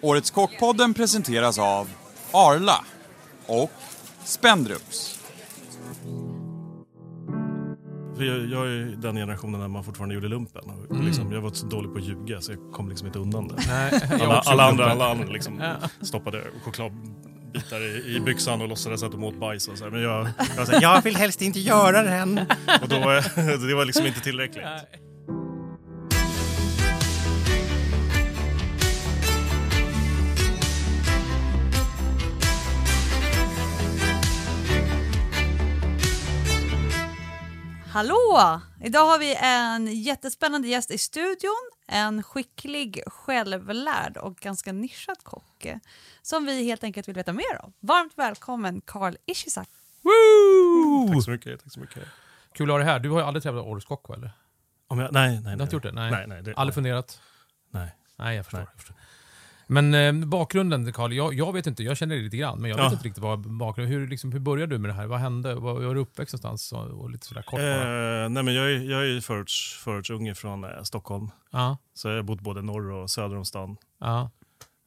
Årets Kockpodden presenteras av Arla och Spendrups. Jag, jag är den generationen när man fortfarande gjorde lumpen. Och liksom, jag var så dålig på att ljuga så jag kom liksom inte undan det. Nej, Alla, alla andra, alla andra liksom stoppade chokladbitar i, i byxan och låtsades att de åt bajs. Och så här. Men jag, jag, sa, jag vill helst inte göra den. Och då, var- det var liksom inte tillräckligt. Hallå! Idag har vi en jättespännande gäst i studion. En skicklig, självlärd och ganska nischad kock eh, som vi helt enkelt vill veta mer om. Varmt välkommen Karl Ishizak. Tack så mycket. Tack så mycket. Kul att ha dig här. Du har ju aldrig träffat Årets Kock, eller? Om jag, nej, nej, Du nej. har inte gjort det? Nej. Nej, nej, det- aldrig funderat? nej. Nej, jag förstår. Nej. Jag förstår. Men eh, bakgrunden, Karl, jag, jag vet inte, jag känner dig lite grann, men jag Ja. vet inte riktigt vad bakgrunden hur, liksom, hur började du med det här? Vad hände? Var, var du uppväxt någonstans? Och, och lite sådär kort. Eh, nej men jag är, jag är förorts, förortsunge från eh, Stockholm. Ja, Så jag har bott både norr och söder om stan. ja.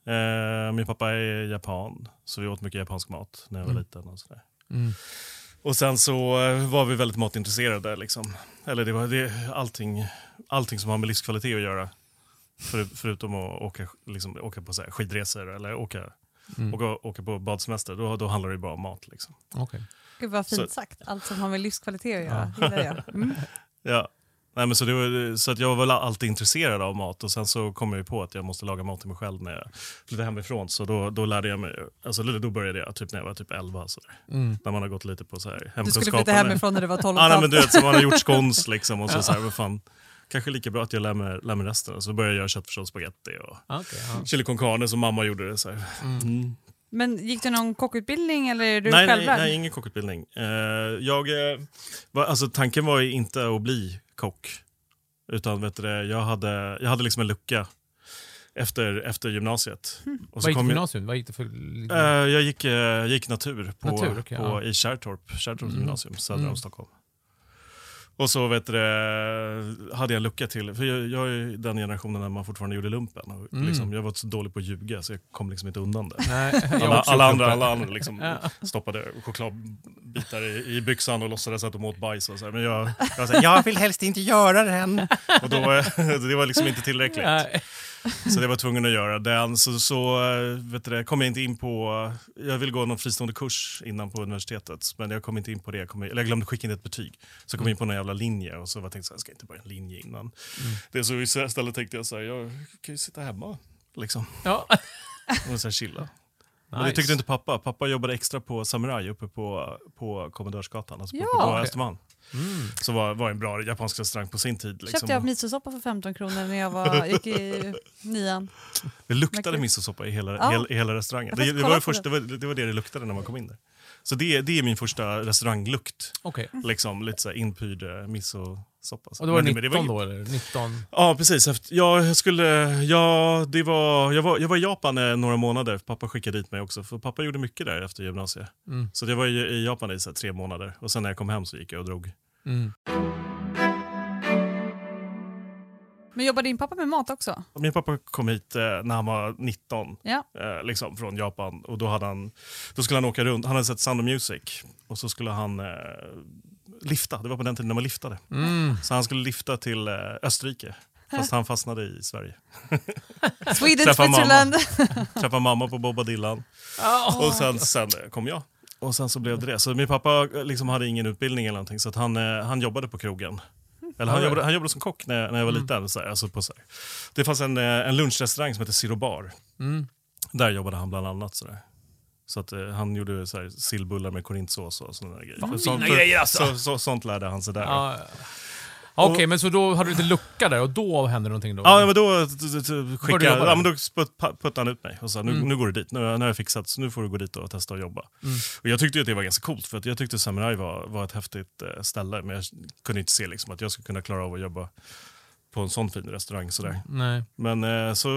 Eh, min pappa är japan, så vi åt mycket japansk mat när jag var Mm. liten. Och, sådär. Mm. och sen så eh, var vi väldigt matintresserade. Liksom. Eller det var det, allting, allting som har med livskvalitet att göra. För, förutom att åka, liksom, åka på så här, skidresor eller åka, Mm. åka, åka på badsemester. Då, då handlar det bara om mat. Liksom. Okej. Gud vad fint Så- sagt. Allt som har med livskvalitet att göra. Gillar jag. Mm. Ja. Nej, men så det var, så att jag var väl alltid intresserad av mat och sen så kom jag ju på att jag måste laga mat till mig själv när jag flyttade hemifrån. Så då, då lärde jag mig, alltså då började jag typ när jag var typ 11. Så där. Mm. När man har gått lite på så här Du skulle hemkunskap. flytta hemifrån när du var 12 Ja, nej, men du vet, så man har gjort scones liksom och så, så här, vad fan, kanske lika bra att jag lär mig, lär mig resten. Så började jag göra köttfärssås spagetti och ja. chili con carne som mamma gjorde det. Så här. Mm. Men gick du någon kockutbildning eller är du Nej, nej, självlärd? nej, ingen kockutbildning. Eh, jag, eh, var, alltså, tanken var ju inte att bli kock. Utan vet du, det, jag, hade, jag hade liksom en lucka efter, efter gymnasiet. Mm. Och Vad så gick du gymnasium? Vad gick det för... eh, jag gick, jag gick natur, på, Natur, okej, på, ja. i Kärrtorp, Kärrtorps Mm. gymnasium söder Mm. om Stockholm. Och så vet du, hade jag en lucka till, för jag, jag är den generationen när man fortfarande gjorde lumpen. Och Mm. liksom, jag var så dålig på att ljuga så jag kom liksom inte undan det. Nej, Alla, alla, andra, alla andra liksom Ja. stoppade chokladbitar i, i byxan och låtsades att de åt bajs. Och så här. Men jag, jag, sa, jag vill helst inte göra den. Och då, var- det var liksom inte tillräckligt. Nej. Så det var tvungen att göra den. Så, så eh, vet du, det, kom jag inte in på... Jag ville gå någon fristående kurs innan på universitetet. Men jag kom inte in på det. Jag, kom, eller jag glömde skicka in ett betyg. Så jag kom in på någon jävla linje och så var jag tänkte så här, jag ska inte börja en linje innan. Det så istället tänkte jag så här, jag kan ju sitta hemma. Liksom, Ja. och så här chilla. Och det Nice. tyckte inte pappa. Pappa jobbade extra på Samurai uppe på, på Kommendörsgatan, alltså på, Ja. på. Östermalm. Mm. Så var, var en bra japansk restaurang på sin tid. Liksom. Köpte jag misosoppa för 15 kronor när jag var, gick i nian. Det luktade misosoppa i hela, Ja. hela, i hela restaurangen. Det, det, var första, det, var, det var det det luktade när man kom in där. Så det, det är min första restauranglukt. Okej. Liksom, lite så här inpyrd eh, misosoppa. Och då var det Men 19 men då, eller? 19? Ja, precis. Jag, skulle, ja, det var, jag, var, jag var i Japan eh, några månader. Pappa skickade dit mig också. För pappa gjorde mycket där efter gymnasiet. Mm. Så jag var i, i Japan i så här, tre månader. Och sen när jag kom hem så gick jag och drog. Mm. Men jobbar din pappa med mat också? Min pappa kom hit eh, när han var 19. Ja. eh, liksom från Japan. Och då, hade han, då skulle han åka runt. Han hade sett Sound of Music. Och så skulle han eh, lifta. Det var på den tiden när man liftade. Mm. Så han skulle lifta till eh, Österrike. Fast han fastnade i Sverige. Sweden, Träffa mamma. Switzerland. Träffade mamma på Boba Dylan. Oh. Och sen, sen eh, kom jag. Och sen så blev det det. Så min pappa eh, liksom hade ingen utbildning eller någonting. Så att han, han jobbade på krogen. Eller han, jobbade, han jobbade som kock när, när jag var Mm. liten. Så här, alltså på, så här. Det fanns en, en lunchrestaurang som hette Zero Bar. Mm. Där jobbade han bland annat. Så, där. Så att, eh, han gjorde så här, sillbullar med korintsås och sådana grejer. Fan, Sånt- fina grejer, alltså. så, så, sånt lärde han sig där. Ja. Okej, men så då hade du lite lucka där och då hände någonting då? Ja, men då skickade jobba ja, men då sputt- puttade han ut mig och sa nu, Mm. nu går du dit, nu, nu har jag fixat så nu får du gå dit och testa att jobba. Mm. Och jag tyckte ju att det var ganska coolt för att jag tyckte Samurai var, var ett häftigt eh, ställe men jag kunde inte se liksom, att jag skulle kunna klara av att jobba på en sån fin restaurang. Sådär. Nej. Men eh, så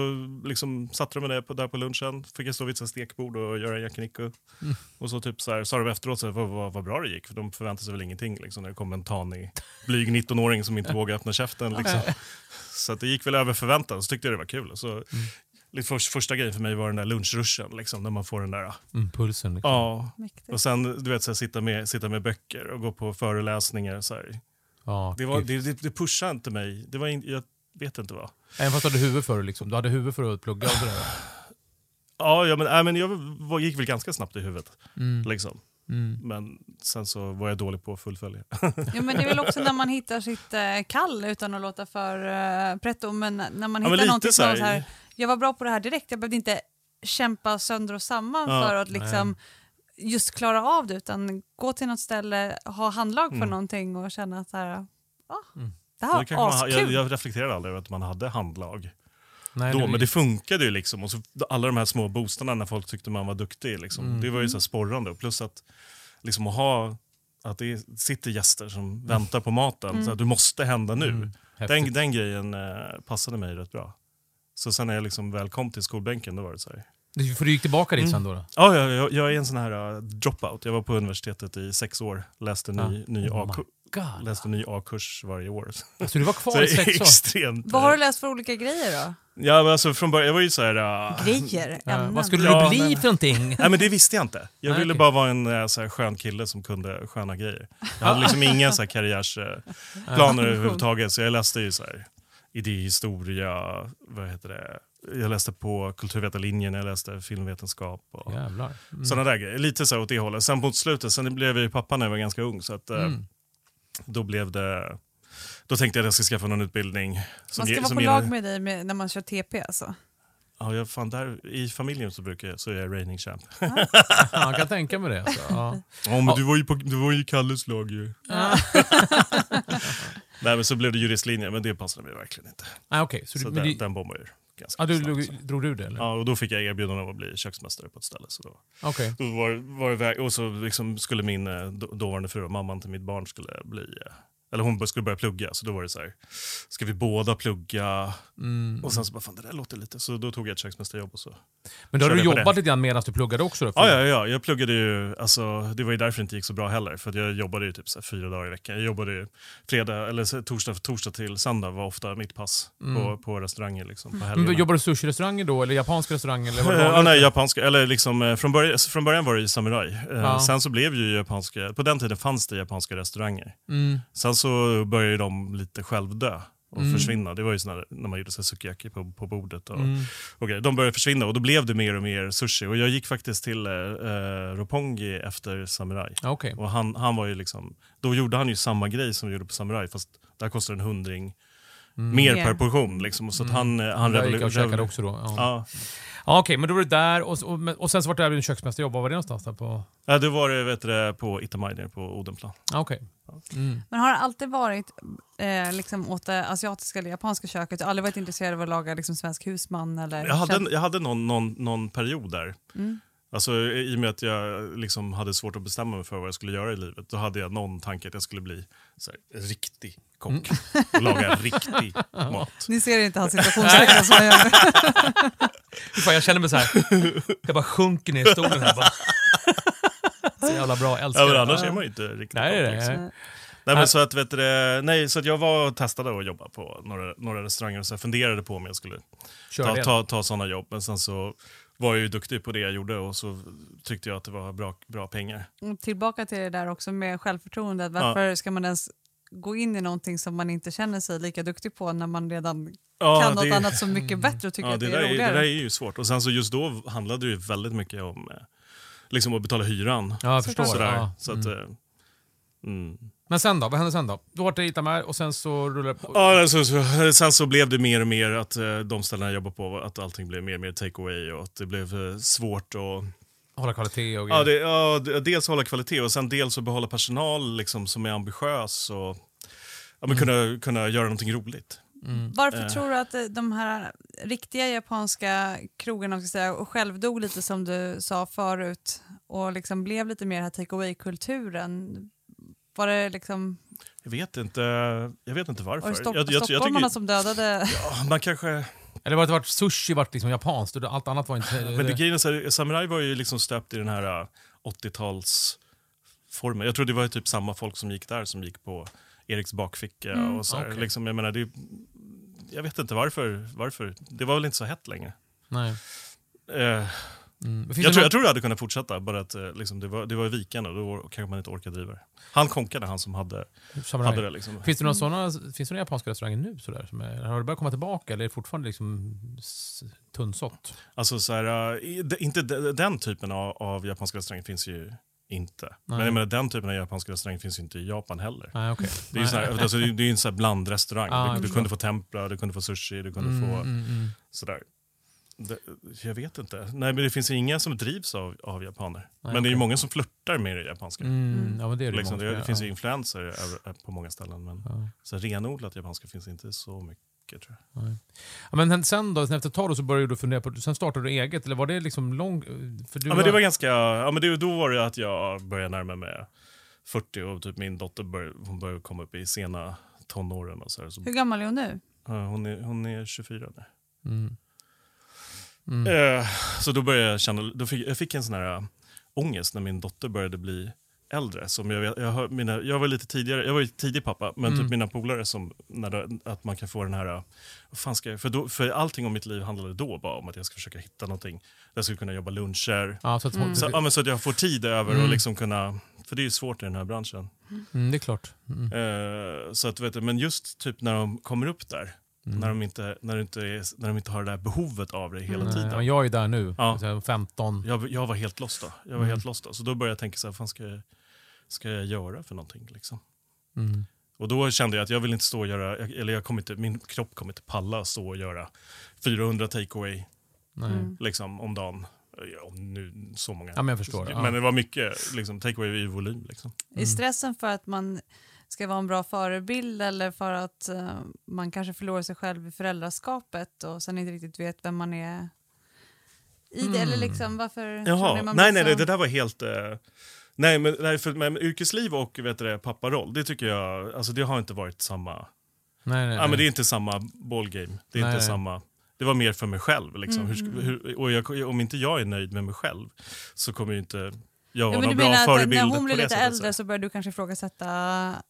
liksom satte de mig där på, där på lunchen, fick jag stå vid ett stekbord och göra yakiniku. Mm. Och så typ så sa de efteråt så här, vad, vad, vad bra det gick, för de förväntade sig väl ingenting liksom, när det kom en tanig, blyg 19-åring som inte vågade öppna käften. Liksom. Så att det gick väl över förväntan, så tyckte jag det var kul. Så Lite först, första grejen för mig var den där lunchruschen, liksom, när man får den där... Mm, pulsen. Liksom. Ja. Mäktigt. Och sen du vet, så här, sitta, med, sitta med böcker och gå på föreläsningar. Så här. Ja, Det, var, det, det, det pushade inte mig. Det var in, jag vet inte vad. Även fast du hade huvud för det. Liksom. Du hade huvud för att plugga och sådär. Ja, ja men, nej, men jag var, gick väl ganska snabbt i huvudet. Mm. Liksom. Mm. Men sen så var jag dålig på att fullfölja. Ja, men det är väl också när man hittar sitt eh, kall utan att låta för eh, pretto. Men när man Ja, hittar någonting så här- jag var bra på det här direkt. Jag behövde inte kämpa sönder och samman Ja, för att liksom just klara av det utan gå till något ställe, ha handlag för Mm. någonting och känna att så här, ah, Mm. det här var man, askul. jag, jag reflekterade aldrig över att man hade handlag Nej, då, det- men det funkade ju liksom. Och så, alla de här små boostarna när folk tyckte man var duktig, liksom, Mm. det var ju så här sporrande. Och Plus att, liksom, att ha att det sitter gäster som väntar på maten, så att du måste hända nu. Mm. Den, den grejen eh, passade mig rätt bra. Så sen när jag liksom väl kom till skolbänken, då var det så här. Du- För du gick tillbaka dit Mm. sen då? då? Ja, jag, jag, jag är en sån här uh, dropout. Jag var på universitetet i sex år, läste ny, Ja. ny, Oh A, my God. läste ny A-kurs varje år. Så du var kvar i sex år? extremt... Vad har du läst för olika grejer då? Ja, men alltså från början, jag var ju så här... uh, Grejer? Ja, vad skulle Ja, du bli men- för någonting? Nej men det visste jag inte. Jag Nej, ville okej. bara vara en eh, så här, skön kille som kunde sköna grejer. Jag hade liksom inga så här, karriärsplaner överhuvudtaget så jag läste ju så här, idéhistoria, vad heter det? Jag läste på kulturvetarlinjen, jag läste filmvetenskap och Jävlar. Mm. sådana där grejer. Lite så åt det hållet. Sen mot slutet, sen blev jag ju pappa när jag var ganska ung så att, eh, Mm. då blev det då tänkte jag att jag ska skaffa någon utbildning. Som Man ska ge- vara som på ger- lag med dig med, när man kör TP alltså? Ja, jag, fan, där, I familjen så, brukar jag, så är jag raining champ. Ja, jag kan tänka mig det. Alltså. Ja. Ja, men Ja. du var ju, på, du var ju i Kalles lag ju. Nej, men så blev det juristlinjen, men det passade mig verkligen inte. Ah, Okej, så, Så du, men den, det- den bombade ju ganska ah, du, snabbt. så. drog du det eller? Ja, och då fick jag erbjudande om att bli köksmästare på ett ställe. Så då, Okej. då var, var det väg, och så liksom skulle min eh, då- dåvarande fru, mamman till mitt barn, skulle bli... eh, Eller hon skulle börja plugga, så då var det så här, ska vi båda plugga? Mm. Och sen så bara, fan det där låter lite. Så då tog jag ett köksmästarjobb och så. Men då har du jobbat lite grann medan du pluggade också? Då, Ja, ja, ja, jag pluggade ju, alltså, det var ju därför det inte gick så bra heller. För jag jobbade ju typ så fyra dagar i veckan. Jag jobbade ju fredag, eller torsdag, torsdag till söndag var ofta mitt pass på, på restauranger. Liksom, på Men helgerna. jobbar du sushi-restauranger då, eller japansk restaurang? Eller vad var det? ja, nej, japanska. Eller liksom, eh, från, början, från början var det ju samurai. Eh, Ja. Sen så blev ju japanska, på den tiden fanns det japanska restauranger. Mm. Sen så började de lite självdö och Mm. försvinna. Det var ju såna, när man gjorde så sukiyaki på, på bordet. Och, Mm. och grejer. De började försvinna och då blev det mer och mer sushi. Och jag gick faktiskt till eh, eh, Roppongi efter Samurai. Ja, Okej. Och han, han var ju liksom, då gjorde han ju samma grej som vi gjorde på Samurai fast där kostar en hundring mer Mer. per portion. Liksom. Så att han, eh, han Mm. Jag gick och käkade också då. Ja. Ja. Ja, Okej, men då var du där och, och, och sen så var du även köksmästarjobb. Var var det någonstans? Där på... Ja, det var det vet du, på Itamai nere på Odenplan. Okej. Mm. Men har det alltid varit eh, liksom åt det asiatiska eller japanska köket? Du har aldrig varit intresserad av att laga liksom, svensk husman? Eller Jag hade, en- jag hade någon, någon, någon period där. Mm. Alltså, I och med att jag liksom hade svårt att bestämma mig för vad jag skulle göra i livet, då hade jag någon tanke att jag skulle bli så här, riktig kock Mm. och laga riktig mat. Ni ser inte hans situationstecken som jag gör. Fan, jag känner mig så här. Jag bara sjunker ner i stolen här. Bara. Så jävla bra, älskar Ja, men annars är man ju inte riktigt Nej, kock. det. Liksom. Nej. Nej, men så, att, vet du, nej, så att jag var och testade att jobba på några, några restauranger och så jag funderade på om jag skulle Kör ta, det. ta, ta sådana jobb. Men sen så var jag ju duktig på det jag gjorde och så tyckte jag att det var bra, bra pengar. Och Tillbaka till det där också med självförtroendet. Varför ska man ens gå in i någonting som man inte känner sig lika duktig på när man redan Ja, kan något det- annat så mycket bättre och tycker Ja, att det, det, är är, det roligare? där är ju svårt. Och sen så just då handlade det ju väldigt mycket om eh, liksom att betala hyran. Ja, jag förstår. Sådär. Ja. Så att, eh, mm. Men sen då? Vad hände sen då? Du var till Itamar och sen så rullade det på. Ja, alltså, så, sen så blev det mer och mer att eh, de ställena jag jobbade på, att allting blev mer och mer take away och att det blev eh, svårt att Hålla kvalitet och Ja, det, ja, det- dels hålla kvalitet och sen dels att behålla personal liksom, som är ambitiös och ja, men kunna, kunna göra någonting roligt. Varför Eh. tror du att de här riktiga japanska krogarna ska säga, och självdog lite som du sa förut och liksom blev lite mer den här take away-kulturen? Var det liksom Jag vet inte, jag vet inte varför. var det stock, jag, jag, jag, stockholmarna tycker, som dödade? ja, man kanske, Eller var det vart sushi vart liksom japanskt och allt annat var inte... men det, grejen är Samurai var ju liksom stöpt i den här äh, 80-talsformen. Jag tror det var ju typ samma folk som gick där som gick på Eriks bakficka. Mm. och så. Okej. liksom, jag, menar, det, jag vet inte varför, varför. Det var väl inte så hett längre. Nej. Eh, Mm. Jag, tror, någon- jag tror det hade kunnat fortsätta, bara att eh, liksom, det, var, det var vikande och då kanske man inte orkar driva det. Han konkade, han som hade, hade det. Liksom. Finns det några såna, finns det några japanska restauranger nu? Sådär, som är, har det börjat komma tillbaka eller är det fortfarande liksom tunnsått? Alltså, så här, eh, i- inte de- den typen av, av japanska restauranger finns ju inte. Nej. Men jag menar, den typen av japanska restauranger finns ju inte i Japan heller. Nej, okej. Det är ju så här, alltså, det är en sån blandrestaurang. Jag du, du kunde få tempura, du kunde få sushi, du kunde Mm, få mm, mm. sådär. Det, jag vet inte. Nej, men det finns inga som drivs av, av japaner. Nej, men det är ju många som flörtar med det japanska. Mm, ja, men det är det, Liksom, det, det finns ja. ju influenser över, på många ställen. Men Ja. så renodlat japanska finns inte så mycket tror jag. Ja, men sen då, efter ett tag så började du fundera på, sen startade du eget, eller var det liksom lång... För du Ja, men det var ganska, ja, men det, då var det att jag började närma mig 40 och typ min dotter började, hon började komma upp i sena tonåren. Och så här, så, Hur gammal är hon nu? ja, hon, är, hon är 24 nu. Mm. Eh, så då började jag känna, då fick, jag fick en sån här äh, ångest när min dotter började bli äldre. Som jag, jag, hör- mina, jag var lite tidigare, jag var ju tidig pappa, men Mm. typ mina polare som, när det, att man kan få den här, äh, vad fan ska jag, för, då, för allting om mitt liv handlade då bara om att jag ska försöka hitta någonting. Där jag skulle kunna jobba luncher, Ja, så att, Mm. så, ja, men så att jag får tid över Mm. och liksom kunna, för det är ju svårt i den här branschen. mm, det är klart. Mm. Eh, så att, vet du, men just typ när de kommer upp där, Mm. när, de inte, när, det inte är, när de inte har det där behovet av det hela Nej, tiden. ja, jag är där nu, Ja. Så här 15. Jag, jag var helt lost då. Jag var Mm. helt lost då. Så då började jag tänka så här, vad fan ska jag, ska jag göra för någonting liksom? Mm. Och då kände jag att jag vill inte stå och göra, jag- eller jag kommer inte, min kropp kommer inte palla att stå och göra 400 takeaway Nej. Mm. liksom, om dagen. Ja, nu, så många. Ja, men jag förstår. Ja. Men det var mycket liksom, takeaway i volym. Liksom. Är stressen för att man ska vara en bra förebild eller för att eh, man kanske förlorar sig själv i föräldraskapet och sen inte riktigt vet vem man är i det? Mm. Eller liksom varför Jaha, man nej, blir nej, så- det, det där var helt... Eh, nej, men, nej, för, men yrkesliv och vet du, det, papparoll, det tycker jag, alltså det har inte varit samma... Nej, nej, Ja, men det nej. är inte samma ballgame. Det är Nej, inte nej. samma... Det var mer för mig själv. Liksom. Mm, Hur, hur, och jag, om inte jag är nöjd med mig själv så kommer ju inte jag Ja, men någon du bra menar att förebild när hon blev på lite sättet, äldre så. började du kanske ifrågasätta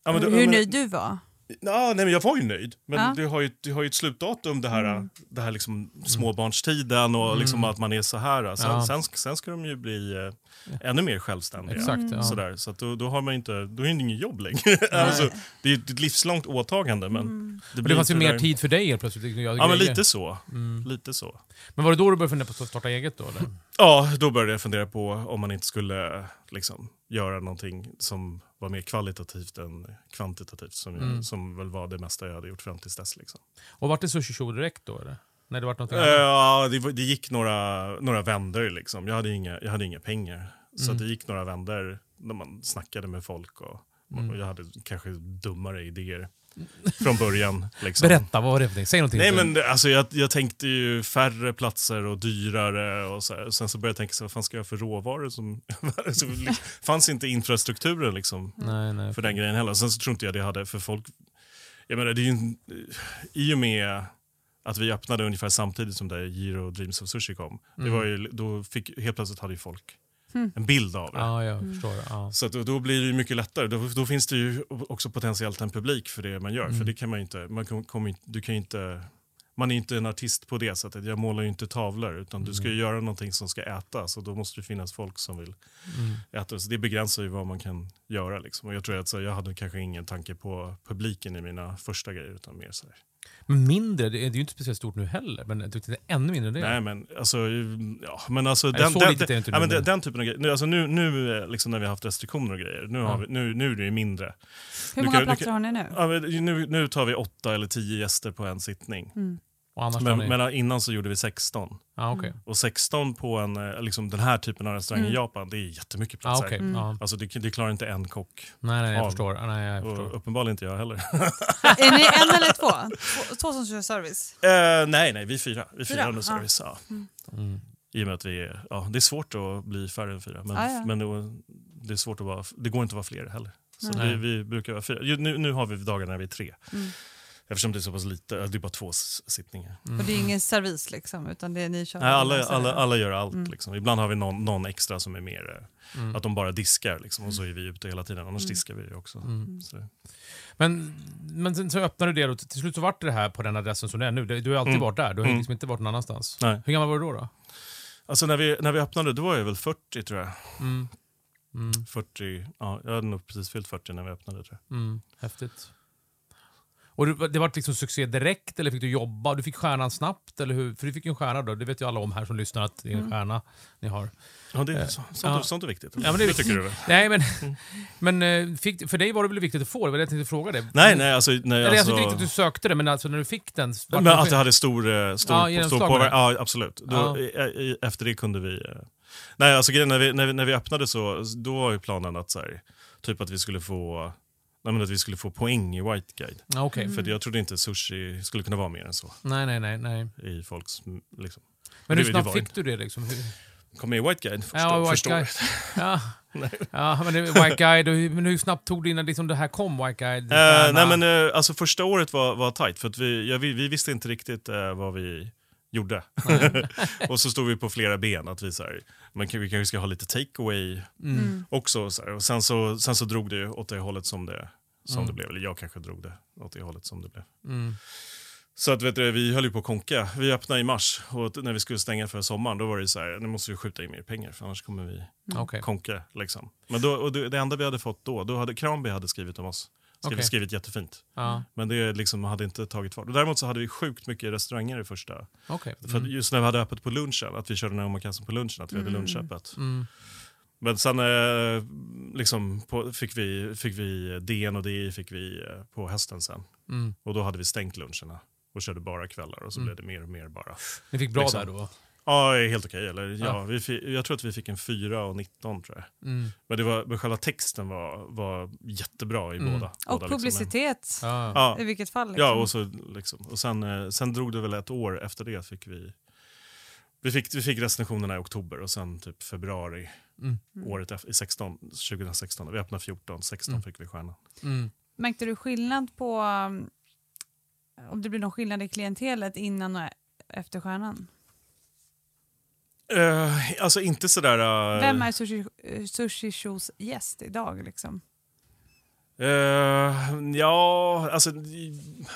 Ja, men hur men- nöjd du var? Ja, nej, men jag var ju nöjd. Men Ja. det, har ju, det har ju ett slutdatum, det här, Mm. det här liksom småbarnstiden och liksom att man är så här. Sen, Ja. sen, sen ska de ju bli eh, ännu mer självständiga. Exakt, ja. Sådär. Så då, då har man inte, då är det inget jobb längre. alltså, det är ett livslångt åtagande. Men Mm. det, Men det fanns ju mer där- tid för dig helt plötsligt. Ja, Ja, men lite så. Mm. Lite så. Men var det då du började fundera på att starta eget då? Eller? Ja, då började jag fundera på om man inte skulle liksom, göra någonting som var mer kvalitativt än kvantitativt. Som, jag, Mm. som väl var det mesta jag hade gjort fram tills dess. Liksom. Och vart det sushi show direkt då eller? Nej, det vart något Eh, annat? Ja, det, det gick några, några vändor. Liksom. Jag, hade inga, jag hade inga pengar. Så Mm. det gick några vändor när man snackade med folk. Och, Mm. och jag hade kanske dummare idéer från början. Liksom. Berätta, vad var det för någonting? Säg någonting. Nej men det- alltså, jag, jag tänkte ju färre platser och dyrare. Och så här. Sen så började jag tänka, så, vad fan ska jag för råvaror? Som, så, liksom, fanns inte infrastrukturen liksom, Nej, nej. för den grejen heller. Sen så tror inte jag det hade för folk. Jag menar, det är ju, I och med att vi öppnade ungefär samtidigt som det Giro Dreams of Sushi kom. Det Mm. var ju, då fick, helt plötsligt hade ju folk Hmm. en bild av det. Ja, jag förstår. Ja. Så då, då blir det ju mycket lättare. Då, då finns det ju också potentiellt en publik för det man gör. Mm. För det kan man inte, man kan, inte, du kan inte, man är inte en artist på det sättet. Jag målar ju inte tavlor utan du ska ju Mm. göra någonting som ska ätas och då måste det finnas folk som vill Mm. äta. Så det begränsar ju vad man kan göra. Liksom. Och jag tror att så, jag hade kanske ingen tanke på publiken i mina första grejer utan mer så här. Men mindre, det är det är ju inte speciellt stort nu heller. Men jag tyckte det är ännu mindre än det. Nej men alltså, ja, men alltså Nej, den, så den, litet är det inte ja, nu, men den, men- den typen av grejer. Nu, alltså, nu, nu eh, liksom när vi har haft restriktioner och grejer, nu, Ja. har vi, nu, nu är det ju mindre. Hur många kan- platser kan- har ni nu? Ja, men nu, nu tar vi åtta eller tio gäster på en sittning. Mm. Och annars Men, ni... men innan så gjorde vi 16. Ja, okej. Och 16 på en, eh, liksom den här typen av restaurang Mm. i Japan, det är jättemycket platser. okej. Mm. Ja. Alltså det, det klarar inte en kock. Nej, nej, jag Av. förstår. Ja, Nej, jag förstår. Och uppenbarligen inte jag heller. Är ni en eller två? Två, två som kör service? Eh, nej, nej, vi är fyra. Vi fyra Fyra? under Ja. service. Ja. Mm. I och med att vi är, ja, det är svårt att bli färre än fyra. Men, Ja, ja. men det, det, är svårt att vara, det går inte att vara fler heller. Så vi, vi brukar vara fyra. Nu, nu har vi dagar när vi är tre. Mm. Eftersom det är så pass lite, det är bara två sittningar. Och det är ingen servis liksom, utan det är ni kör. Nej, alla, alla, alla gör allt. Mm. Liksom. Ibland har vi någon, någon extra som är mer, eh, Mm. att de bara diskar liksom, och så är vi ute hela tiden. Annars Mm. diskar vi ju också. Mm. Så. Men, men sen så öppnade du det och till slut så vart det här på den adressen som det är nu. Du har alltid Mm. varit där, du har Mm. liksom inte varit någon annanstans. Nej. Hur gammal var du då? då? Alltså när vi, när vi öppnade, då var jag väl 40 tror jag. Mm. Mm. 40, ja, jag hade nog precis fyllt 40 när vi öppnade tror jag. Mm. Häftigt. Och det, det var liksom succé direkt eller fick du jobba? Du fick stjärnan snabbt? Eller hur? För du fick ju en stjärna då, det vet ju alla om här som lyssnar att det är en Mm. stjärna ni har. Ja, det, Eh, så, sånt, ja. sånt är viktigt. Ja, men det är tycker du väl? Nej men, Mm. men eh, fick, för dig var det väl viktigt att få det? var det jag tänkte fråga dig. Nej, nej, alltså... Nej, Eller jag alltså tyckte inte att du sökte det, men alltså när du fick den... men det- att det hade stor, eh, stor, Ja, stor påverkan. Ja, absolut. Då, Ja. i- Efter det kunde vi... Nej, alltså när vi, när vi, när vi öppnade så, då var ju planen att så här, typ att vi skulle få... Nej, att vi skulle få poäng i White Guide. Okej. För jag trodde inte sushi skulle kunna vara mer än så Nej, nej, nej. nej. i folks... mm, Liksom. Men hur snabbt fick du det liksom? Hur? Kom med i White Guide första, Ja, White Guide. året. Ja. ja, men White Guide, och men hur snabbt tog det innan liksom det här kom, White Guide? Stjärna? nej men eh, alltså första året var, var tajt för vi, ja, vi, vi visste inte riktigt eh, vad vi gjorde. och så stod vi på flera ben att vi så här, men vi kanske ska ha lite takeaway Mm. också. Så här. Och sen så, sen så drog det åt det hållet som det, som Mm. det blev. Eller jag kanske drog det åt det hållet som det blev. Mm. Så att vet du, vi höll ju på att konka. Vi öppnade i mars och när vi skulle stänga för sommaren då var det så här, nu måste vi skjuta in mer pengar för annars kommer vi Okej. konka. Liksom. Men då, och det, det enda vi hade fått då, då hade Kranby hade skrivit om oss. Skrivit, Okej. skrivit jättefint. Ja, Men det liksom hade inte tagit fart. Däremot så hade vi sjukt mycket restauranger i första. För att Mm. just när vi hade öppet på lunchen, att vi körde den omakassan på lunchen, att vi hade Mm. lunchöppet. Mm. Men sen eh, liksom på, fick, vi, fick vi DN och DI fick vi eh, på hösten sen. Mm. Och då hade vi stängt luncherna och körde bara kvällar och så Mm. blev det mer och mer bara. Ni fick bra Liksom. där då? Ja, helt okej. Eller, ja, Ja. Vi fick, jag tror att vi fick en 4 och 19 tror jag. Mm. Men, det var, men själva texten var, var jättebra i Mm. båda. Och båda liksom. publicitet Ja. Ja, i vilket fall. Liksom. Ja, och, så, liksom. och sen, eh, sen drog det väl ett år efter det fick vi... Vi fick, vi fick recensionerna i oktober och sen typ februari Mm. året efter, i 16, 2016. Vi öppnade 14, 16 Mm. fick vi stjärna. Mm. Märkte du skillnad på um, om det blir någon skillnad i klientelet innan och efter stjärnan? Eh, alltså inte sådär... Uh, Vem är Sushi, eh, sushi Shows gäst idag? Liksom? Eh, ja, alltså...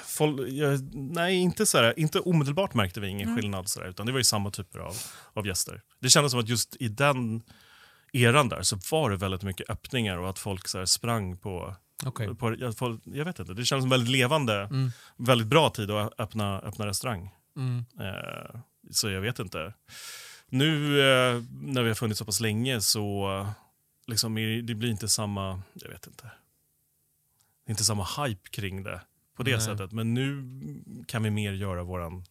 Folk, ja, nej, inte sådär. Inte omedelbart märkte vi ingen Mm. skillnad sådär, utan det var ju samma typer av, av gäster. Det kändes som att just i den eran där så var det väldigt mycket öppningar och att folk så här sprang på... Okej. på jag, folk, jag vet inte, det kändes som väldigt levande, Mm. väldigt bra tid att öppna, öppna restaurang. Mm. Eh, så jag vet inte. Nu eh, när vi har funnits så pass länge så eh, liksom, det blir inte samma, jag vet inte. Inte samma hype kring det på det Nej. sättet. Men nu kan vi mer göra våran,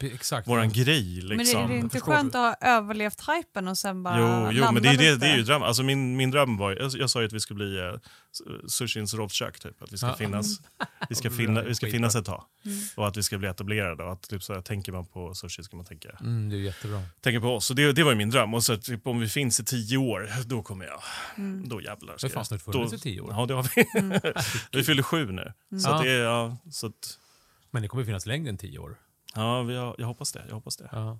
exakt. våran grej. Men Liksom. är det inte Förstår skönt du? att ha överlevt hypen och sen bara Jo, jo landa men det är, det, det är ju dröm. Alltså min, min dröm var, jag, jag sa ju att vi skulle bli uh, sushins rovkök, typ. Att vi ska, Ja. finnas, vi ska, finna, vi ska finnas ett tag. Mm. Och att vi ska bli etablerade. Och att typ, så här, tänker man på sushi ska man tänka, Mm, det är jättebra. tänka på oss. Så det, det var ju min dröm. Och så typ, om vi finns i tio år, då kommer jag. Mm. Då jävlar. Det ska har fan jag- snart funnits i tio år. Ja, det har vi. Mm. vi fyller sju nu. Så, Ja. att det är, ja, så att, Men det kommer finnas längre än tio år. Ja, har, jag hoppas det. Jag hoppas det. Ja.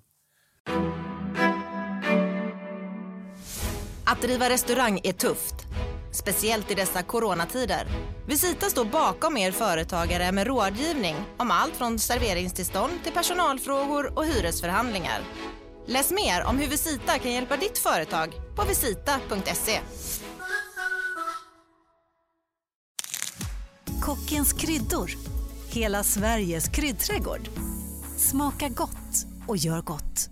Att driva restaurang är tufft. Speciellt i dessa coronatider. Visita står bakom er företagare med rådgivning om allt från serveringstillstånd till personalfrågor och hyresförhandlingar. Läs mer om hur Visita kan hjälpa ditt företag på visita.se. Kockens kryddor. Hela Sveriges kryddträdgård. Smaka gott och gör gott.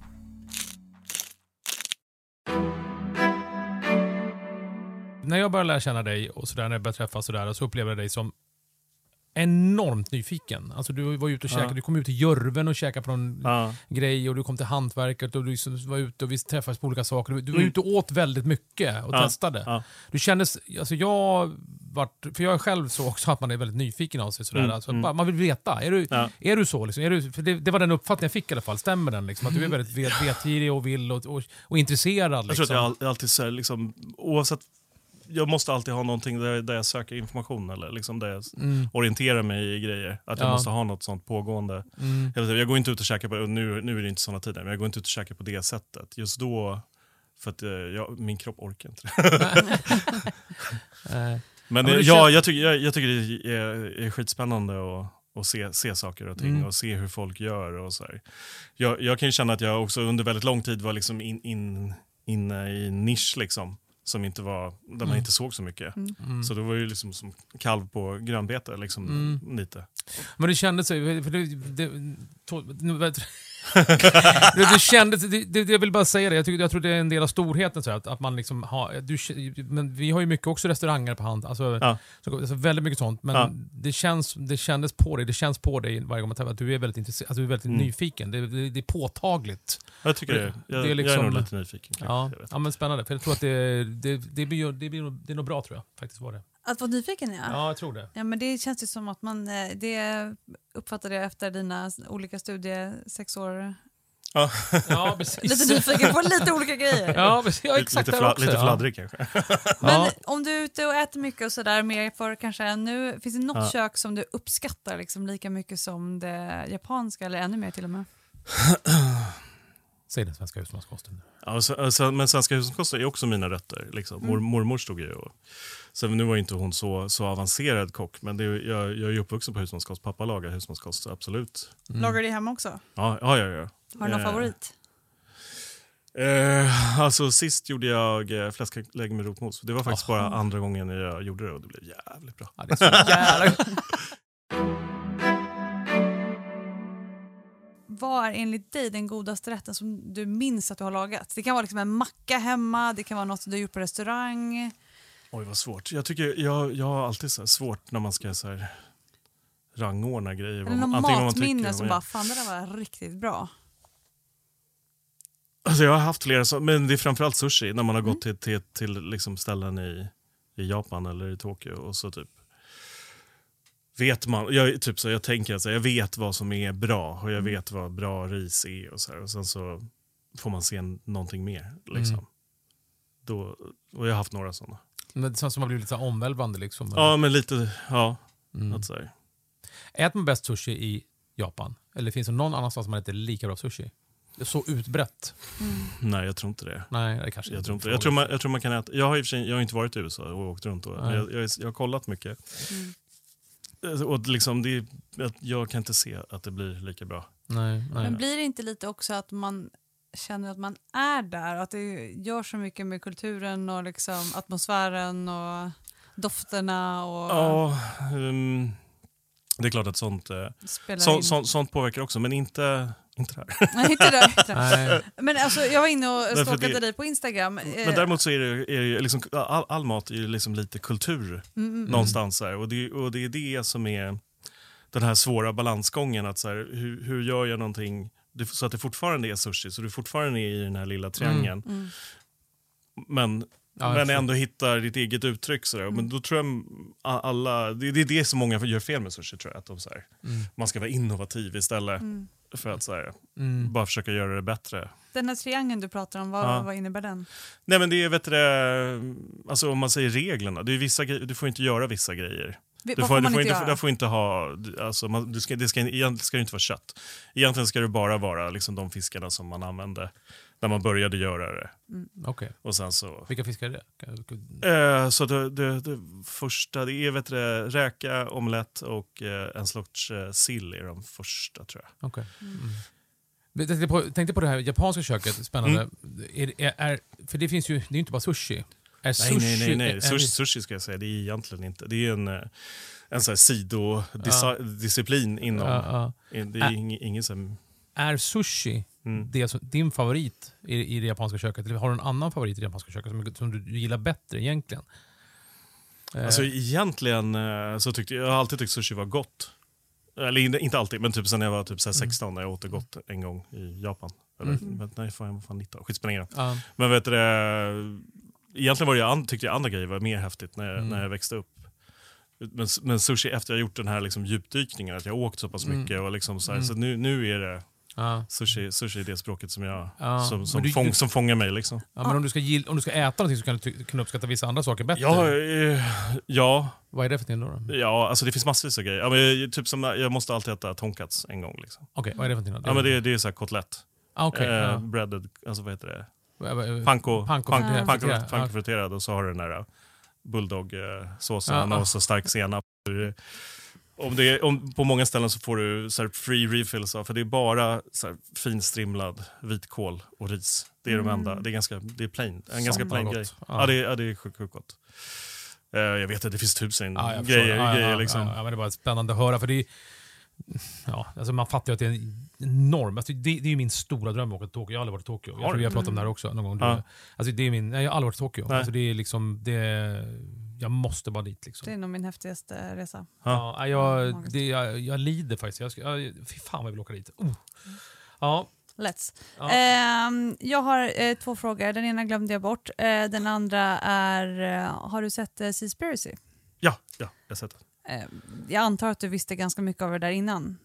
När jag började lära känna dig och sådär, när jag började träffas sådär, så upplevde jag dig som enormt nyfiken. Alltså du var ute och Ja. käkade, du kom ut till Jörven och käkade på någon Ja. grej och du kom till hantverket och du liksom var ute och vi träffades på olika saker. Du var Mm. ute och åt väldigt mycket och Ja, testade. ja. Du kändes, alltså jag vart, för jag är själv så också att man är väldigt nyfiken av sig. Sådär. Mm, Alltså, mm. Man vill veta. Är du, Ja. är du så? Liksom? Är du, för det, det var den uppfattningen jag fick i alla fall. Stämmer den? Liksom? Att du är väldigt vet, vetgirig och vill och, och, och intresserad? Jag tror Liksom. att jag all- alltid här, liksom, oavsett jag måste alltid ha någonting där, där jag söker information eller liksom där jag Mm. orienterar mig i grejer. Att jag Ja. måste ha något sånt pågående. Mm. Jag går inte ut och käkar på, nu, nu är det inte såna tider, men jag går inte ut och käkar på det sättet. Just då, för att eh, jag, min kropp orkar inte det. Men, ja, kän- jag, tycker, jag, jag tycker det är, är skitspännande att, att se, se saker och ting Mm. och se hur folk gör. Och så här. Jag, jag kan ju känna att jag också under väldigt lång tid var liksom in, in, inne i en nisch liksom, som inte var, där man Mm. inte såg så mycket. Mm. Så det var ju liksom som kalv på grönbete liksom, Mm. lite. Men det kändes... För det, det, to- nu vet- det, det kändes... Det, det, jag vill bara säga det, jag, tycker, jag tror det är en del av storheten. Så här, att, att man liksom har, du, men vi har ju mycket också restauranger på hand. Alltså, Ja. så, alltså väldigt mycket sånt. Men Ja. det, känns, det kändes på dig, det känns på dig varje gång man träffar att du är väldigt, intresserad, alltså, du är väldigt Mm. nyfiken. Det, det, det är påtagligt. Jag tycker Det-. Jag, det är jag är liksom- nog lite nyfiken. Ja, ja, men spännande. För jag tror att det, det, det, blir, det, blir, det är nog bra tror jag. Faktiskt var det. Att vara nyfiken ja. Ja, jag tror det. Ja, men det känns ju som att man, eh, det uppfattade jag efter dina olika studier, sex år. Ja. Ja, precis. Lite nyfiken på lite olika grejer. Ja, precis. ja exakt. lite, fla, också, lite ja. fladdrig kanske. Men Ja. om du är ute och äter mycket och sådär mer för kanske än nu, finns det något Ja. kök som du uppskattar liksom lika mycket som det japanska eller ännu mer till och med? Säg den svenska husmanskosten. Ja, så, men svenska husmanskost är också mina rötter. Liksom. Mor, mormor stod ju och... Så nu var ju inte hon så, så avancerad kock, men det, jag, jag är ju uppvuxen på husmanskost. Pappa lagar husmanskost, absolut. Lagar du det hemma också? Ja, ja, ja. ja. Har du någon Eh, favorit? Eh, alltså sist gjorde jag eh, fläsklägg med rotmos. Det var faktiskt Aha. bara andra gången jag gjorde det och det blev jävligt bra. Ja, det är så jävla... Vad är enligt dig den godaste rätten som du minns att du har lagat? Det kan vara liksom en macka hemma, det kan vara något du har gjort på restaurang. Oj, vad svårt. Jag, tycker, jag, jag har alltid så svårt när man ska så här rangordna grejer. Eller någon matminne som bara, fan det där var riktigt bra. Alltså jag har haft flera, men det är framförallt sushi när man har Mm. gått till, till, till liksom ställen i, i Japan eller i Tokyo och så typ vet man, jag, typ så, jag tänker att jag vet vad som är bra och jag Mm. vet vad bra ris är och så här, och sen så får man se någonting mer. Liksom. Mm. Då, och jag har haft några sådana. Men det känns som att man blir lite omvälvande. Liksom. Ja men lite, ja. Mm. Att här. Äter man bäst sushi i Japan? Eller finns det någon annanstans man äter lika bra sushi? Det är så utbrett. Nej jag tror inte det. Nej, det kanske Jag inte tror, inte. Jag, tror man, jag tror man kan äta, jag har, i och för sig, jag har inte varit i USA och åkt runt. Och, jag, jag, jag har kollat mycket. Mm. Eh, Och liksom det, jag kan inte se att det blir lika bra. Nej, nej. Men blir det inte lite också att man känner att man är där? Att det gör så mycket med kulturen och liksom atmosfären och dofterna och Ja, ehm, det är klart att sånt, eh, så, så, sånt påverkar också, men inte, inte det här. Nej, inte det. Inte det. Men alltså, jag var inne och stalkade dig på Instagram. Eh, Men däremot så är det, är det liksom, all, all mat är ju liksom lite kultur mm, mm, någonstans. Här, och, det, och det är det som är den här svåra balansgången. Att så här, hur, hur gör jag någonting så att det fortfarande är sushi, så du fortfarande är i den här lilla triangeln. mm. Men, Ja, men ändå hittar ditt eget uttryck. Så där. Men då tror jag alla, det, det är det som många gör fel med sushi. tror jag. Att de, så här, Mm. Man ska vara innovativ istället Mm. för att så här, Mm. bara försöka göra det bättre. Den här triangeln du pratar om, vad, Ja. vad innebär den? Nej men det är, vet du, alltså om man säger reglerna, det är vissa grejer, du får inte göra vissa grejer. Vi- Du vad får, får du man får inte inte, göra? du får inte ha, alltså man, du ska, det ska, egentligen ska det inte vara kött. Egentligen ska det bara vara liksom de fiskarna som man använde när man började göra det. Okej. Och sen så, Vilka fiskar är det? Eh, så det, det, det första, det är vet du, räka, omelett och eh, en sorts eh, sill är de första tror jag. Okej. Mm. Jag tänkte på, tänkte på det här japanska köket, spännande. Mm. Är, är, är, för det finns ju, det är ju inte bara sushi. Är Nej, sushi nej, nej. nej. Är, Sushi, sushi ska jag säga, det är egentligen inte. Det är en, eh, en sån här sidodisciplin inom. ja, ja. Det är ing, ingen som... är sushi Mm. som, din favorit i, i det japanska köket? Eller har du en annan favorit i det japanska köket som, som du gillar bättre egentligen? Eh, Alltså egentligen eh, så tyckte jag, jag har alltid tyckt sushi var gott. Eller inte- alltid, men typ sen jag var typ så här 16 när jag åt det gott en gång i Japan. Eller, Mm. nej, fan, jag var fan 19. Skitspelar ingen roll. ja, Men vet du egentligen var an- tyckte jag andra grejer var mer häftigt när jag, Mm. när jag växte upp. Men, men sushi efter jag gjort den här liksom djupdykningen, att jag åkt så pass Mm. mycket och liksom så, här, Mm. så nu, nu är det Ja. Sushi, sushi är det språket som, jag, Ja, som, som, du- fång, som fångar mig. Liksom. Ja, men om du, ska om du ska äta någonting så kan du kan uppskatta vissa andra saker bättre. Ja, eh, ja, Vad är det för någonting då? då? ja, alltså det finns massvis av grejer. Ja, men, typ som, jag måste alltid äta tonkats en gång. Liksom. Okej, vad är det för någonting då? Ja, men det, det är så här kotlett. Ah, okej, eh, ja. breaded, alltså vad heter det? Panko, Panko panko, friterad. panko, Ja. panko friterad och så har du den där bulldog-såsen och så stark senap. Om det är, om, på många ställen så får du så här free refills, av- för det är bara så här finstrimlad vitkål och ris. Det är de enda. Det är ganska det är plain, en ganska Som plain var grej. Ja. Ja. det, är- ja, det är sjukt, sjukt gott. Eh, jag vet att det finns tusen Ja, grejer. Ja, grejer liksom. men det är bara spännande att höra. För det är, ja, alltså man fattar ju att det är en enorm... Alltså det, det är ju min stora dröm att åka till Tokyo. Jag har aldrig varit i Tokyo. Jag tror vi har pratat om det här också någon gång. Alltså det är min, nej, jag har aldrig varit i Tokyo. Alltså det är liksom... Det, jag måste bara dit. Liksom. Det är nog min häftigaste resa. Ja, jag, det, jag, jag lider faktiskt. Jag, ska, jag, fy fan vad jag vill åka dit. Oh. Ja, Let's. Ja. Ehm, jag har eh, två frågor. Den ena glömde jag bort. Eh, den andra är, eh, har du sett eh, Seaspiracy? Ja, ja, jag har sett det. Eh, jag antar att du visste ganska mycket av det där innan?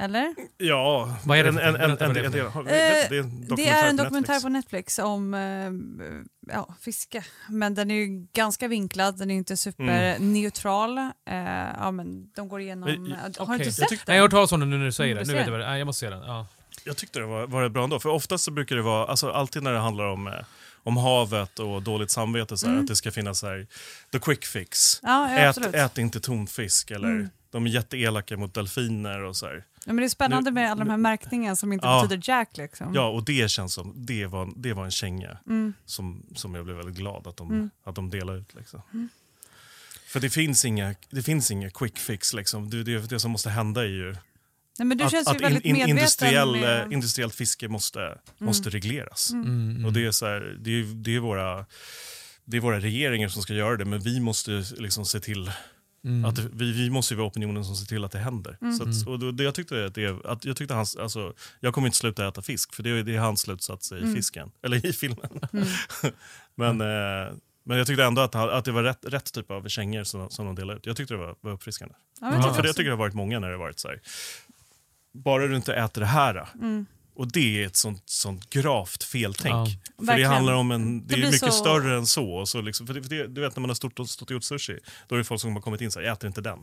Eller? Ja, Vad är det en, en, en, berätta en, en del. Eh, det är en Det är en på dokumentär Netflix. på Netflix om eh, ja, fiske. Men den är ju ganska vinklad, den är inte superneutral. Eh, ja, men de går igenom... Men, har du okej. inte Jag sett tyckte- nej, jag har den? hört talas om det nu när du säger Mm, det. Nu vet jag vad jag måste se den. Ja. Jag tyckte det var, var det bra ändå. För oftast så brukar det vara, alltså alltid när det handlar om, eh, om havet och dåligt samvete, så här, Mm. att det ska finnas så här, the quick fix. Ja, ja, ät, ät inte tonfisk eller Mm. De är jätteelaka mot delfiner och så här. Ja, men det är spännande Nu- med alla de här märkningarna som inte Ja. betyder jack. Liksom. Ja, och det känns som, det var, det var en känga Mm. som, som jag blev väldigt glad att de, Mm. att de delade ut. Liksom. För det finns inga, det finns inga quick fix. Liksom. Det, det, det som måste hända är ju Nej, men du att, känns ju att väldigt medveten industriell, med... eh, industriellt fiske måste, måste regleras. Mm. Mm, mm. Och det är, så här, det, är, det, är våra, det är våra regeringar som ska göra det, men vi måste liksom se till Mm. att det, vi, vi måste ju vara opinionen som ser till att det händer. Mm. Att, och då, det, jag tyckte att det, att jag tyckte hans, alltså, jag kommer inte sluta äta fisk, för det, är- det är hans slutsats i Mm. fisken, eller i filmen. Mm. men, eh, men jag tyckte ändå att, att det var rätt, rätt typ av kängor som, som de delade ut. Jag tyckte det var, var uppfriskande. Ja, tycker För det, jag tycker det har varit många när det har varit så här. Bara du inte äter det här. Mm. Och det är ett sånt, sånt gravt feltänk. Ja. För det Verkligen. handlar om en, det, Det är mycket så- större än så. Och så liksom, för det, för det, du vet när man har stått och, stått och gjort sushi, då är det folk som har kommit in och säger jag äter inte den.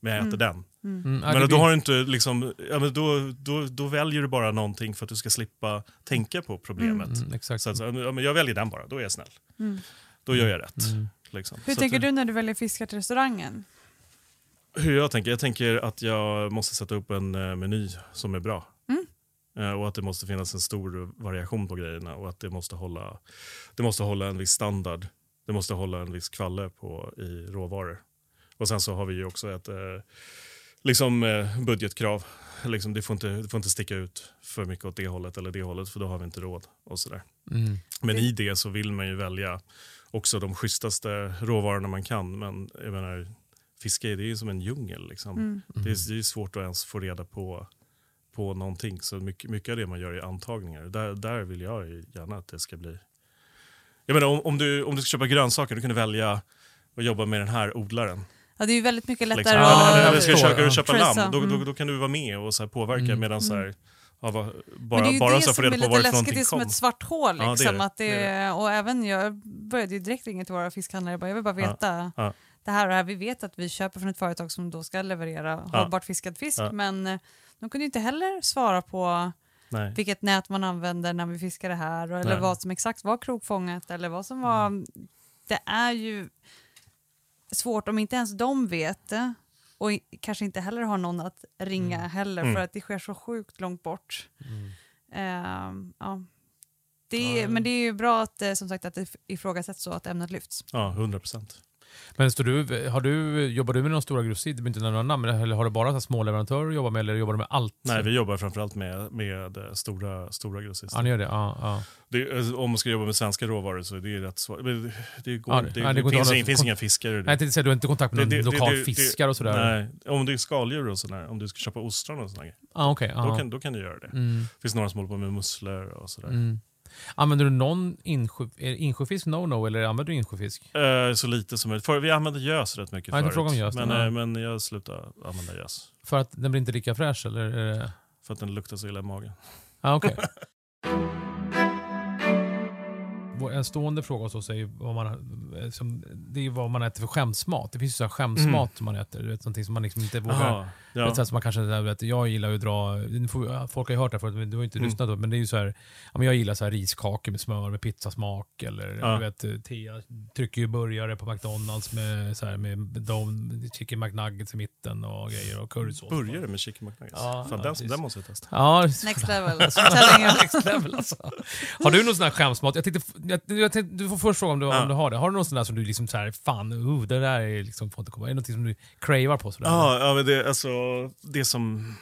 Men jag äter Mm. den. Mm, ja, men det då har du inte liksom, ja, men då, då, då väljer du bara någonting för att du ska slippa tänka på problemet. Mm, exakt. Så att, ja, men jag väljer den bara, då är jag snäll. Mm. Då gör jag rätt. Mm. Liksom. Hur Så tänker att, du när du väljer fiska till restaurangen? Hur jag tänker? Jag tänker att jag måste sätta upp en eh, meny som är bra. Eh, Och att det måste finnas en stor variation på grejerna och att det måste hålla, det måste hålla en viss standard. Det måste hålla en viss kvalle på, i råvaror. Och sen så har vi ju också ett eh, liksom, eh, budgetkrav. Liksom, det, får inte, det får inte sticka ut för mycket åt det hållet eller det hållet för då har vi inte råd. och sådär. Mm. Men i det så vill man ju välja också de schysstaste råvarorna man kan. Men jag menar, fiske det är ju som en djungel. Liksom. Mm. Det, är, det är svårt att ens få reda på, på någonting. Så mycket, mycket av det man gör är antagningar. Där, där vill jag ju gärna att det ska bli... Jag menar, om, om, du, om du ska köpa grönsaker, du kan du välja att jobba med den här odlaren. Ja, det är ju väldigt mycket lättare Liksom. Ja, eller, eller ska du köpa, ja. köpa lamm, då, då, mm. då kan du vara med och så här påverka Mm. medan så här, ja, va, bara, Men det är ju bara det som är lite läskigt, det är som kom. ett svart hål. Ja, det Liksom, det. att det, Och även jag började ju direkt ringa till våra fiskhandlare bara, jag vill bara Ja, veta ja. Det här och det här. Vi vet att vi köper från ett företag som då ska leverera Ja. hållbart fiskad fisk Ja. men eh, de kunde inte heller svara på Nej. vilket nät man använder när vi fiskar det här eller Nej. vad som exakt var krokfånget eller vad som var... Mm. Det är ju svårt om inte ens de vet det och kanske inte heller har någon att ringa heller Mm. för att det sker så sjukt långt bort. Mm. Ehm, ja. det är. Men det är ju bra att, eh, som sagt, att det ifrågasätts så att ämnet lyfts. Ja, 100 procent. Men står du, har du, jobbar du med någon stora grossist? Du behöver inte nämna några namn, eller har du bara så små leverantörer att jobba med eller jobbar du med allt? Nej, vi jobbar framförallt med, med eh, stora, stora grossister. Ja, ni gör det? Ja, ja. Det, alltså, om man ska jobba med svenska råvaror så är det rätt svårt. Det, det, går, Ja, det, det- det, går finns, det finns inga fiskare. Nej, jag tänkte säga, du har inte kontakt med någon lokal fiskare och sådär? Nej, om det är skaldjur och sådär, om du ska köpa ostron och sådär, Ah, okej. då, ja. kan, då kan du göra det. Mm, Det finns några som håller på med musslor och sådär. mm. Använder du någon insjö, insjöfisk no-no eller använder du insjöfisk? Eh, så lite som möjligt. För Vi använde gös rätt mycket jag förut. gös, men, eh, men jag slutade använda gös. För att den blir inte lika fräsch eller? För att den luktar så illa i magen. Ja, okej. Vår- En stående fråga hos oss är ju vad man, eh, som, det är vad man äter för skämsmat. Det finns ju så här skämsmat som man äter. Du vet, någonting som man liksom inte vågar... Jaha, Ja. ja. Så som man kanske, vet, jag gillar ju att dra, folk har ju hört det här förut, men du har ju inte Mm. lyssnat då, men det är ju så här, ja, jag gillar så här riskakor med smör med pizzasmak eller Ja. du vet, Tia trycker ju burgare på McDonalds med, så här, med de, chicken McNuggets i mitten och grejer och currysås. Burgare med chicken McNuggets. Ja, Fan, ja, den, den måste jag testa. Ja, Next level. Next level alltså. Har du någon sån här skämsmat? Jag tänkte, jag, jag tänkte, du får först fråga om du, Ja. om du har det. Har du någon sån där som du liksom så här, fan, uh, det där är liksom, får inte komma. Är det något som du cravar på sådär? Ja, ja men det, alltså, det som...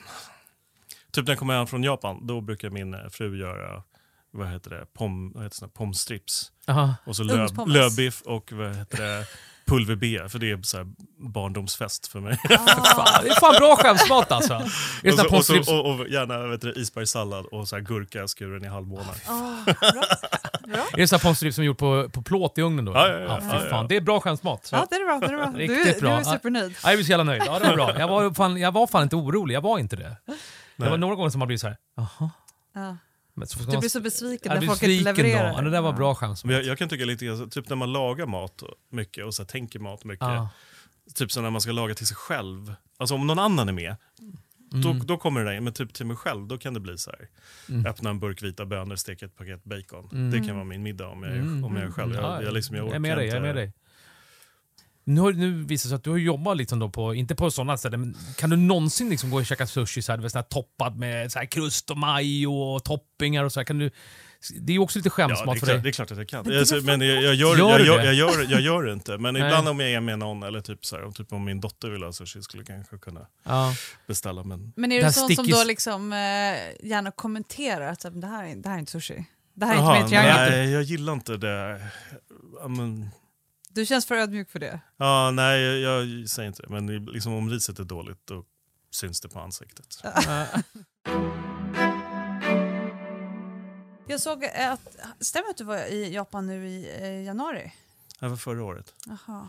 Typ när jag kommer hem från Japan, då brukar min eh, fru göra vad heter det, pom, vad heter det, pomstrips. Aha. Och så löv, lövbiff och vad heter det, pulver B, för det är så här barndomsfest för mig. Fan, det är fan bra skämsmat alltså. Är det och, så, och, så, och, och gärna vet du, isbergssallad och så här gurka skuren i halvmånar. Åh, bra. bra. Är det sån här pommes som är gjort på, på plåt i ugnen då? Ja, ja, ja, fy ja. Det är bra skämsmat. Ja, det är bra. Det är bra. Du, Riktigt du bra. är supernöjd. Ja, Jag blir så jävla nöjd. Ja, det var bra. Jag var fan, jag var fan inte orolig. Jag var inte det. Det var några gånger som man blir så här, jaha. Ja. Men så ska Du blir så besviken jag när folk inte då. levererar. Ja, det där var Ja. bra chans. Jag, jag kan tycka lite typ när man lagar mat mycket och så här, tänker mat mycket. Ja. Typ så när man ska laga till sig själv. Alltså om någon annan är med, Mm. då, då kommer det där. Men typ till mig själv, då kan det bli så här. Öppna en burk vita bönor, steka ett paket bacon. Det kan vara min middag om jag, är- Mm. om jag är själv. Jag, Ja, jag, liksom, jag, jag är med dig. Jag är inte- med dig. Nu, har, nu visar det sig att du har jobbat liksom då på, inte på sådana ställen, men kan du någonsin liksom gå och käka sushi så här, vet, sån här toppad med så här krust och majo och toppingar och så här, kan du, Det är ju också lite Ja, skämsmat det, är för dig. det är klart att jag kan. Alltså, var men jag, jag, gör, jag, det? jag, gör, jag gör det inte. Men ibland om jag är med någon, eller typ, så här, om, typ om min dotter vill ha sushi, skulle jag kanske kunna Ja. beställa. Men Men är Det du sån som stickis- då liksom, eh, gärna kommenterar att så, det, här, är- det här är inte sushi? Det här är Jaha, inte triangel? nej, jag gillar inte det. Ja, men, Du känns för ödmjuk för det? ja, nej, jag, jag säger inte det. Men liksom, om riset är dåligt, då syns det på ansiktet. Jag såg att, stämmer att du var i Japan nu i eh, januari? Det var förra året. Jaha.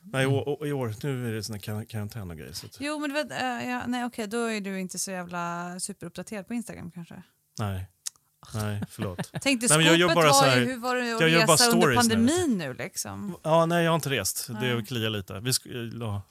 Nej, i år, i år nu är det såna kar- karantän och grejer. Så Jo men du vet, eh, ja, nej okej då är du inte så jävla superuppdaterad på Instagram kanske? nej, nej, förlåt. Tänkte Nej, men jag gör bara var så ju, här- hur var det att jag gör bara resa under pandemin nu liksom? Ja, nej, jag har inte rest. Det Nej. kliar lite. Vi, sk- ja.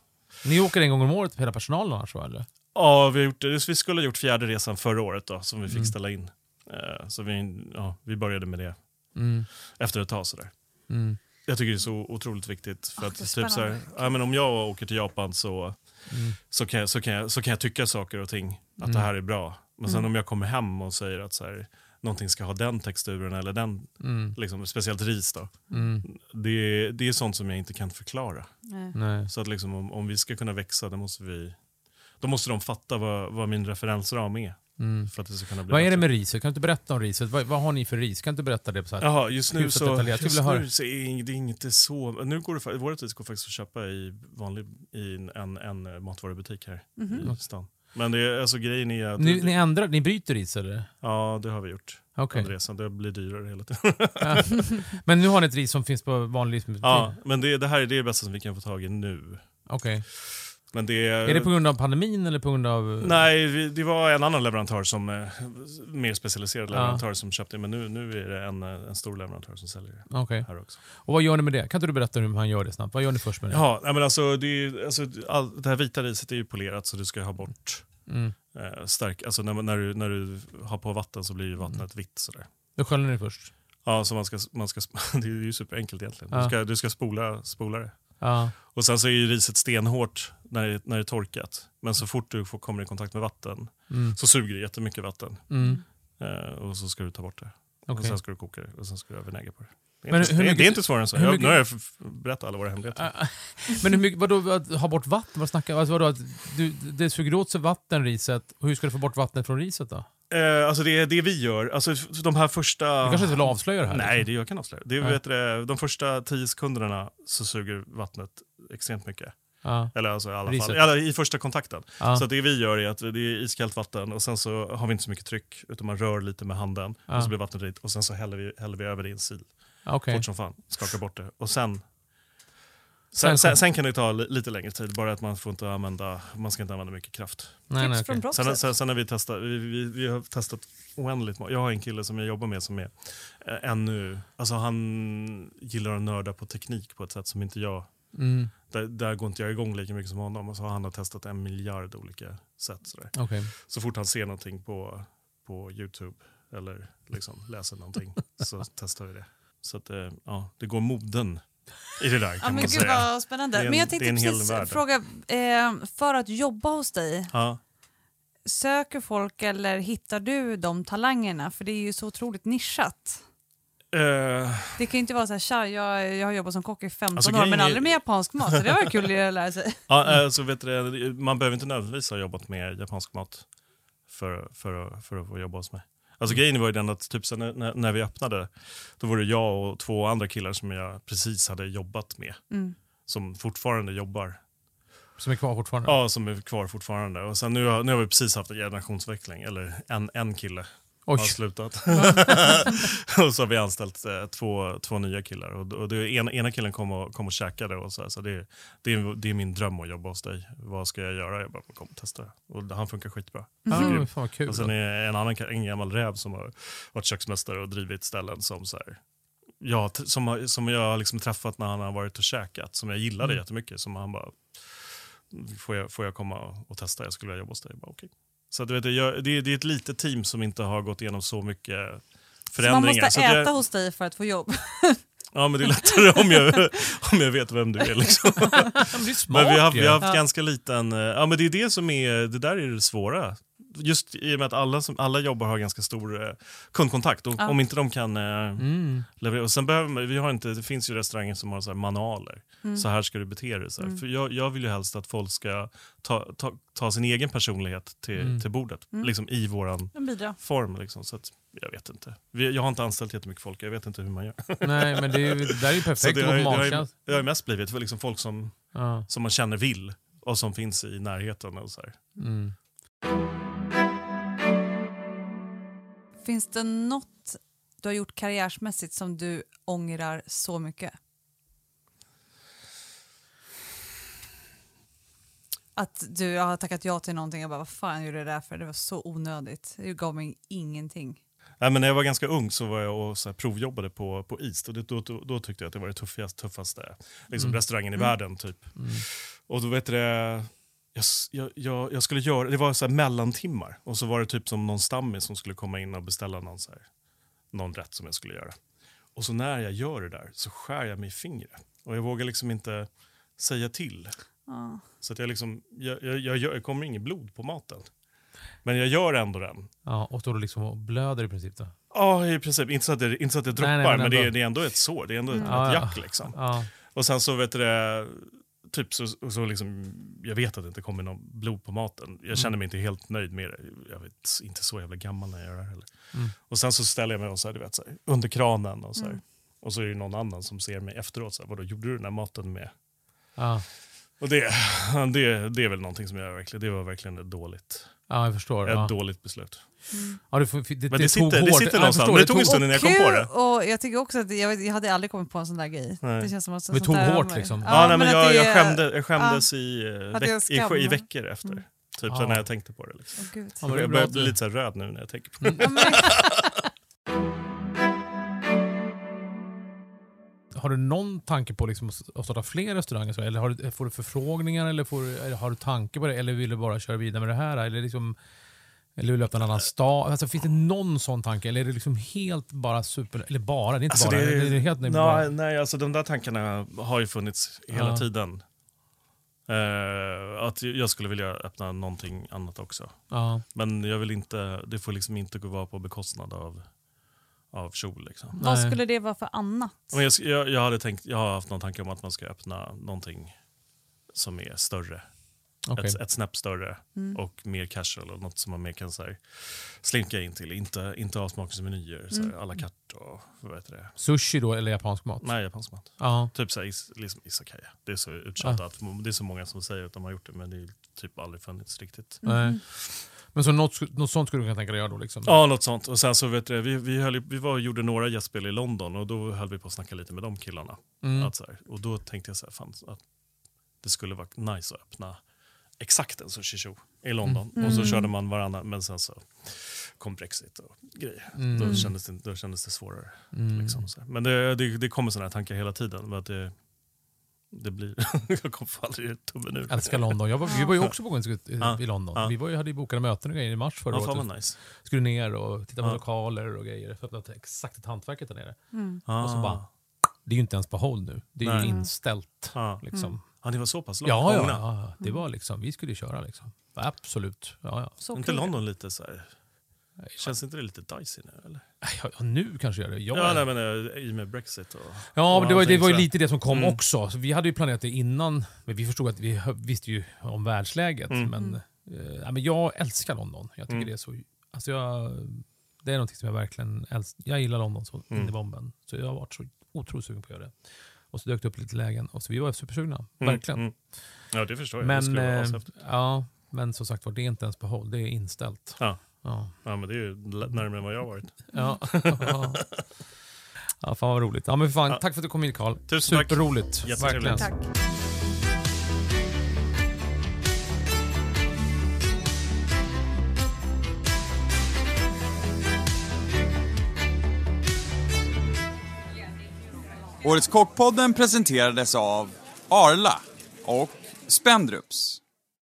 Ni åker en gång om året, hela personalen annars eller? Ja, vi, har gjort, det. vi skulle ha gjort fjärde resan förra året då, som vi fick Mm. ställa in. Eh, så vi, ja, vi började med det Mm. efter ett tag. Sådär. Mm. Jag tycker det är så otroligt viktigt. För Ah, att, det typ, så här, ja, men om jag åker till Japan så, Mm. så, kan jag, så, kan jag, så kan jag tycka saker och ting, att Mm. det här är bra. Men sen Mm. om jag kommer hem och säger att så här, någonting ska ha den texturen eller den, Mm. liksom, speciellt ris då. Mm. Det, det är sånt som jag inte kan förklara. Nej. Så att liksom, om, om vi ska kunna växa, då måste, vi, då måste de fatta vad, vad min referensram är. Mm. För att det ska kunna bli Vad är det med riset? Kan du inte berätta om riset? Vad, vad har ni för ris? Kan du inte berätta det? på så här? Jaha, just nu så, detaljerat. Just nu så är det inte så... Nu går det, vårt ris går faktiskt att köpa i, vanlig, i en, en, en matvarubutik här Mhm. i stan. Men det är, alltså, grejen är att... Ni, ni ändrar, ni bryter ris eller? Ja, det har vi gjort. Okej. Under resan. Det blir dyrare hela tiden. Ja. Men nu har ni ett ris som finns på vanlig livsmedelsbutik? ja, men det, det här är det bästa som vi kan få tag i nu. Okej. Men det är... Det på grund av pandemin eller på grund av... Nej, det var en annan leverantör som eh, mer specialiserad Ja. leverantör som köpte men nu, nu är det en, eh, en stor leverantör som säljer det Okej. här också. Och vad gör ni med det? Kan inte du berätta hur man gör det snabbt? Vad gör ni först med det? Ja, men alltså, det, är, alltså, all, det här vita riset är ju polerat så du ska ha bort Mm. eh, stark, alltså när, när, du, när du har på vatten så blir ju vattnet Mm. vitt sådär. Då sköljer ni först? Ja, så man ska, man ska, det är ju superenkelt egentligen. Ja. Du ska, du ska spola, spola det. Ja. Och sen så är ju riset stenhårt när det, när det är torkat. Men så fort du får, kommer i kontakt med vatten Mm. så suger det jättemycket vatten. Mm. Eh, och så ska du ta bort det. Och Okej. sen ska du koka det och sen ska du ha vinäger på det. Det är, Men inte, hur mycket- det är inte svårare än så. hur Jag, mycket- Nu har jag berättat alla våra hemligheter. Ah, Men hur mycket, vadå, att ha bort vatten? Vad snackar alltså, vadå, att du, Det suger åt sig vatten, riset. Och hur ska du få bort vattnet från riset då? Eh, alltså det, det vi gör, alltså de här första... Du kanske inte vill avslöja det här? Nej, liksom? det jag kan avslöja. Det, Nej. vet du, de första tio sekunderna så suger vattnet extremt mycket. Ja. Eller alltså i alla Riset. fall, eller i första kontakten. Ja. Så det vi gör är att det är iskallt vatten och sen så har vi inte så mycket tryck utan man rör lite med handen Ja. och så blir vattnet vitt och sen så häller vi, häller vi över det i en sil. Okej. Fort som fan, skakar bort det. Och sen Sen, sen, sen kan det ta li- lite längre tid, bara att man får inte använda, man ska inte använda mycket kraft. Nej, nej, Tips från okej. proffset. Sen, sen, sen har vi testat, vi, vi, vi har testat oändligt många. Jag har en kille som jag jobbar med som är eh, ännu, alltså han gillar att nörda på teknik på ett sätt som inte jag, Mm, där, där går inte jag igång lika mycket som honom. Och så har han har testat en miljard olika sätt. Sådär. okej. Så fort han ser någonting på, på Youtube eller liksom läser någonting så testar vi det. Så att, eh, ja, det går moden i det där Ja, kan men man gud säga. vad spännande. En- men jag tänkte precis fråga, eh, för att jobba hos dig, Ja. söker folk eller hittar du de talangerna? För det är ju så otroligt nischat. Eh, Det kan ju inte vara så här, tja, jag, jag har jobbat som kock i 15 Alltså, år men aldrig med japansk mat. Så det var kul att lära sig. Ja, alltså, vet du, man behöver inte nödvändigtvis ha jobbat med japansk mat för, för, att- för att få jobba hos mig. Alltså, Grejen var ju den att typ, sen när, när- vi öppnade, då var det jag och två andra killar som jag precis hade jobbat med. Mm. Som fortfarande jobbar. Som är kvar fortfarande? Ja, som är kvar fortfarande. Och sen nu, har- nu har vi precis haft en generationsväxling, eller en, en kille Oj. har slutat. och så har vi anställt eh, två, två nya killar. Och, och det, ena, ena killen kom och, kom och käkade och så, här, så det, det, är, det är min dröm att jobba hos dig. Vad ska jag göra? Jag bara, kom och testa. Och han funkar skitbra. Mm. men fan kul. Och sen är en annan en gammal räv som har varit köksmästare och drivit ställen som så här, ja, som, som jag har liksom träffat när han har varit och käkat, som jag gillade Mm. jättemycket. Som han bara, får jag, får jag komma och testa? Jag skulle vilja jobba hos dig. Jag Bara, okay. Så du vet, jag, det, är- det är ett litet team som inte har gått igenom så mycket Så man förändringar. måste Så att äta jag, hos dig för att få jobb. ja, men det är lättare om jag, om jag vet vem du är. Liksom. Men det är smart Men vi har, vi har haft Ja. ganska liten... eh, Ja, men det är det som är... Det där är det svåra. Just i och med att alla, som, alla jobbar har ganska stor eh, kundkontakt. Och Ja. Om inte de kan eh, Mm. leverera... Och sen behöver man, vi har inte, det finns ju restauranger som har så manualer. Mm. Så här ska du bete dig. Så här. För jag, jag vill ju helst att folk ska ta, ta, ta sin egen personlighet till, Mm. till bordet. Mm. Liksom i våran bidrar. form. Liksom. Så att, jag vet inte. Jag har inte anställt jättemycket folk. Jag vet inte hur man gör. Nej, men det, är, ju- det där är ju perfekt det har, det, har, det har mest blivit för liksom folk som, Ja. som man känner vill och som finns i närheten. Och så här. Mm. Finns det något du har gjort karriärsmässigt som du ångrar så mycket? Att du har tackat ja till någonting och bara vad fan gjorde jag det där för? Det var så onödigt. Det gav mig ingenting. Nej, men när jag var ganska ung så var jag och så här, provjobbade på, på East och det, då, då, då tyckte jag att det var det tuffaste, tuffaste liksom, Mm. restaurangen i Mm. världen. Typ. Mm. Och då vet du det, jag, jag, jag, skulle göra, det var så här mellantimmar och så var det typ som någon stammis som skulle komma in och beställa någon, så här, någon rätt som jag skulle göra. Och så när jag gör det där så skär jag mig i fingret och jag vågar liksom inte säga till. Ja. Så att jag, liksom, jag, jag, jag, kommer inget blod på maten. Men jag gör ändå den. Ja, och du liksom och blöder i princip då? Ja, i princip. Inte så att det, inte så att det droppar, Nej, nej, men men, det, är, det är ändå ett sår. Det är ändå ett, Mm. Ett ja. jack. Liksom. Ja. Och sen så vet du det, typ så, så liksom, jag vet att det inte kommer någon blod på maten. Jag känner mig inte helt nöjd med det. Jag vet, inte så jävla gammal när jag gör det här heller. Mm. Och sen så ställer jag mig och så här, du vet, så här, under kranen och så här. Mm. Och så är det någon annan som ser mig efteråt. Så här, Vadå, gjorde du den här maten med? Ja. Och det, det, det är väl någonting som jag verkligen, det var verkligen dåligt, ja, jag förstår. ett Ja. dåligt beslut. Ja, det, det, Men det, sitter, det sitter Ja, jag någonstans. förstår, Men det tog en stund innan jag kom på det. Och jag tycker också att jag, jag hade aldrig kommit på en sån där grej. Nej. Det känns som att Det sånt tog hårt, liksom. Ja, nej, men jag, det jag, skämde, jag skämdes i, eh, veck, i, i veckor efter. Mm. Typ Ja. när jag tänkte på det. Liksom. Åh, gud. Ja, men jag börjar bli lite så röd nu när jag tänker på det. Ja, Har du någon tanke på liksom att starta fler restauranger? Eller har du, får du förfrågningar eller, får eller har du tanke på det? Eller vill du bara köra vidare med det här? Eller, liksom, eller vill du öppna en annan stad? Alltså, finns det någon sån tanke? Eller är det liksom helt bara super... Eller bara, det är inte Alltså, bara. det är- det är helt, nej, Nej, bara nej, alltså de där tankarna har ju funnits hela Ja. tiden. Eh, att jag skulle vilja öppna någonting annat också. ja. Men jag vill inte, det får liksom inte gå vara på bekostnad av, av kjol. Liksom. vad skulle det vara för annat? Men jag, jag, jag, hade tänkt, jag har haft någon tanke om att man ska öppna någonting som är större. okej. Ett, ett snäpp större Mm. och mer casual. Och något som man mer kan så här, slinka in till. Inte, inte avsmakningsmenyer, Mm. à la carte och vad heter det? Sushi då, eller japansk mat? Nej, japansk mat. Ja. Typ så här, is, liksom isakaya. Det är så uttjatat. Det är så många som säger att de har gjort det men det är typ aldrig funnits riktigt. Nej. Men så något, något sånt skulle du kunna tänka dig göra då? Liksom. Ja, något sånt. Och sen så vet du, vi, vi, höll, vi var och gjorde några gästspel i London och då höll vi på att snacka lite med de killarna. Mm. Att så här, och då tänkte jag så här, fan, att det skulle vara nice att öppna exakt en Sushi Show i London. Och så körde man varannan, men sen så kom Brexit och grejer. Då, kändes det, då kändes det svårare. Liksom, så här. Men det, det, det kommer sådana här tankar hela tiden. Att det, det blir, jag kommer få aldrig tummen ur. Älskar London. Jag var, vi var ju också på gång i, London. Ja. Vi var ju, hade ju bokade möten och grejer i mars förra Ja, året. nice. Skulle ner och titta på Ja. lokaler och grejer. För att exakt ett hantverket där nere. Ah. Och så bara, det är ju inte ens på håll nu. Det är ju Nej. inställt. Ja. Liksom. Ja, det var så pass långt Ja, ja, ja, det var liksom, vi skulle ju köra liksom. Absolut. Ja, ja. Så inte. London lite så här... Känns inte det lite dicey nu eller? Ja, ja, nu kanske gör det. Jag, Ja, nej, men eh, i och med Brexit och... Ja, och men det var, det var ju lite det som kom Mm. också. Så vi hade ju planerat det innan, men vi förstod att vi visste ju om världsläget. Mm. Men, eh, ja, men jag älskar London. Jag tycker Mm. det är så... Alltså jag, det är någonting som jag verkligen älskar. Jag gillar London så in Mm. i bomben. Så jag har varit så otroligt sugen på att göra det. Och så dök det upp lite lägen och så vi var supersugna. Mm, Verkligen. mm. Ja, det förstår jag. det Men, vara eh, ja, men som sagt var, det är inte ens på håll. Det är inställt. Ja. Ja. ja, men det är ju närmare än vad jag har varit. Ja. ja. ja, fan vad roligt. Ja, men fan, Ja. Tack för att du kom hit Karl. Tusen tack. Superroligt. Verkligen. Tack. Årets Kockpodden presenterades av Arla och Spendrups.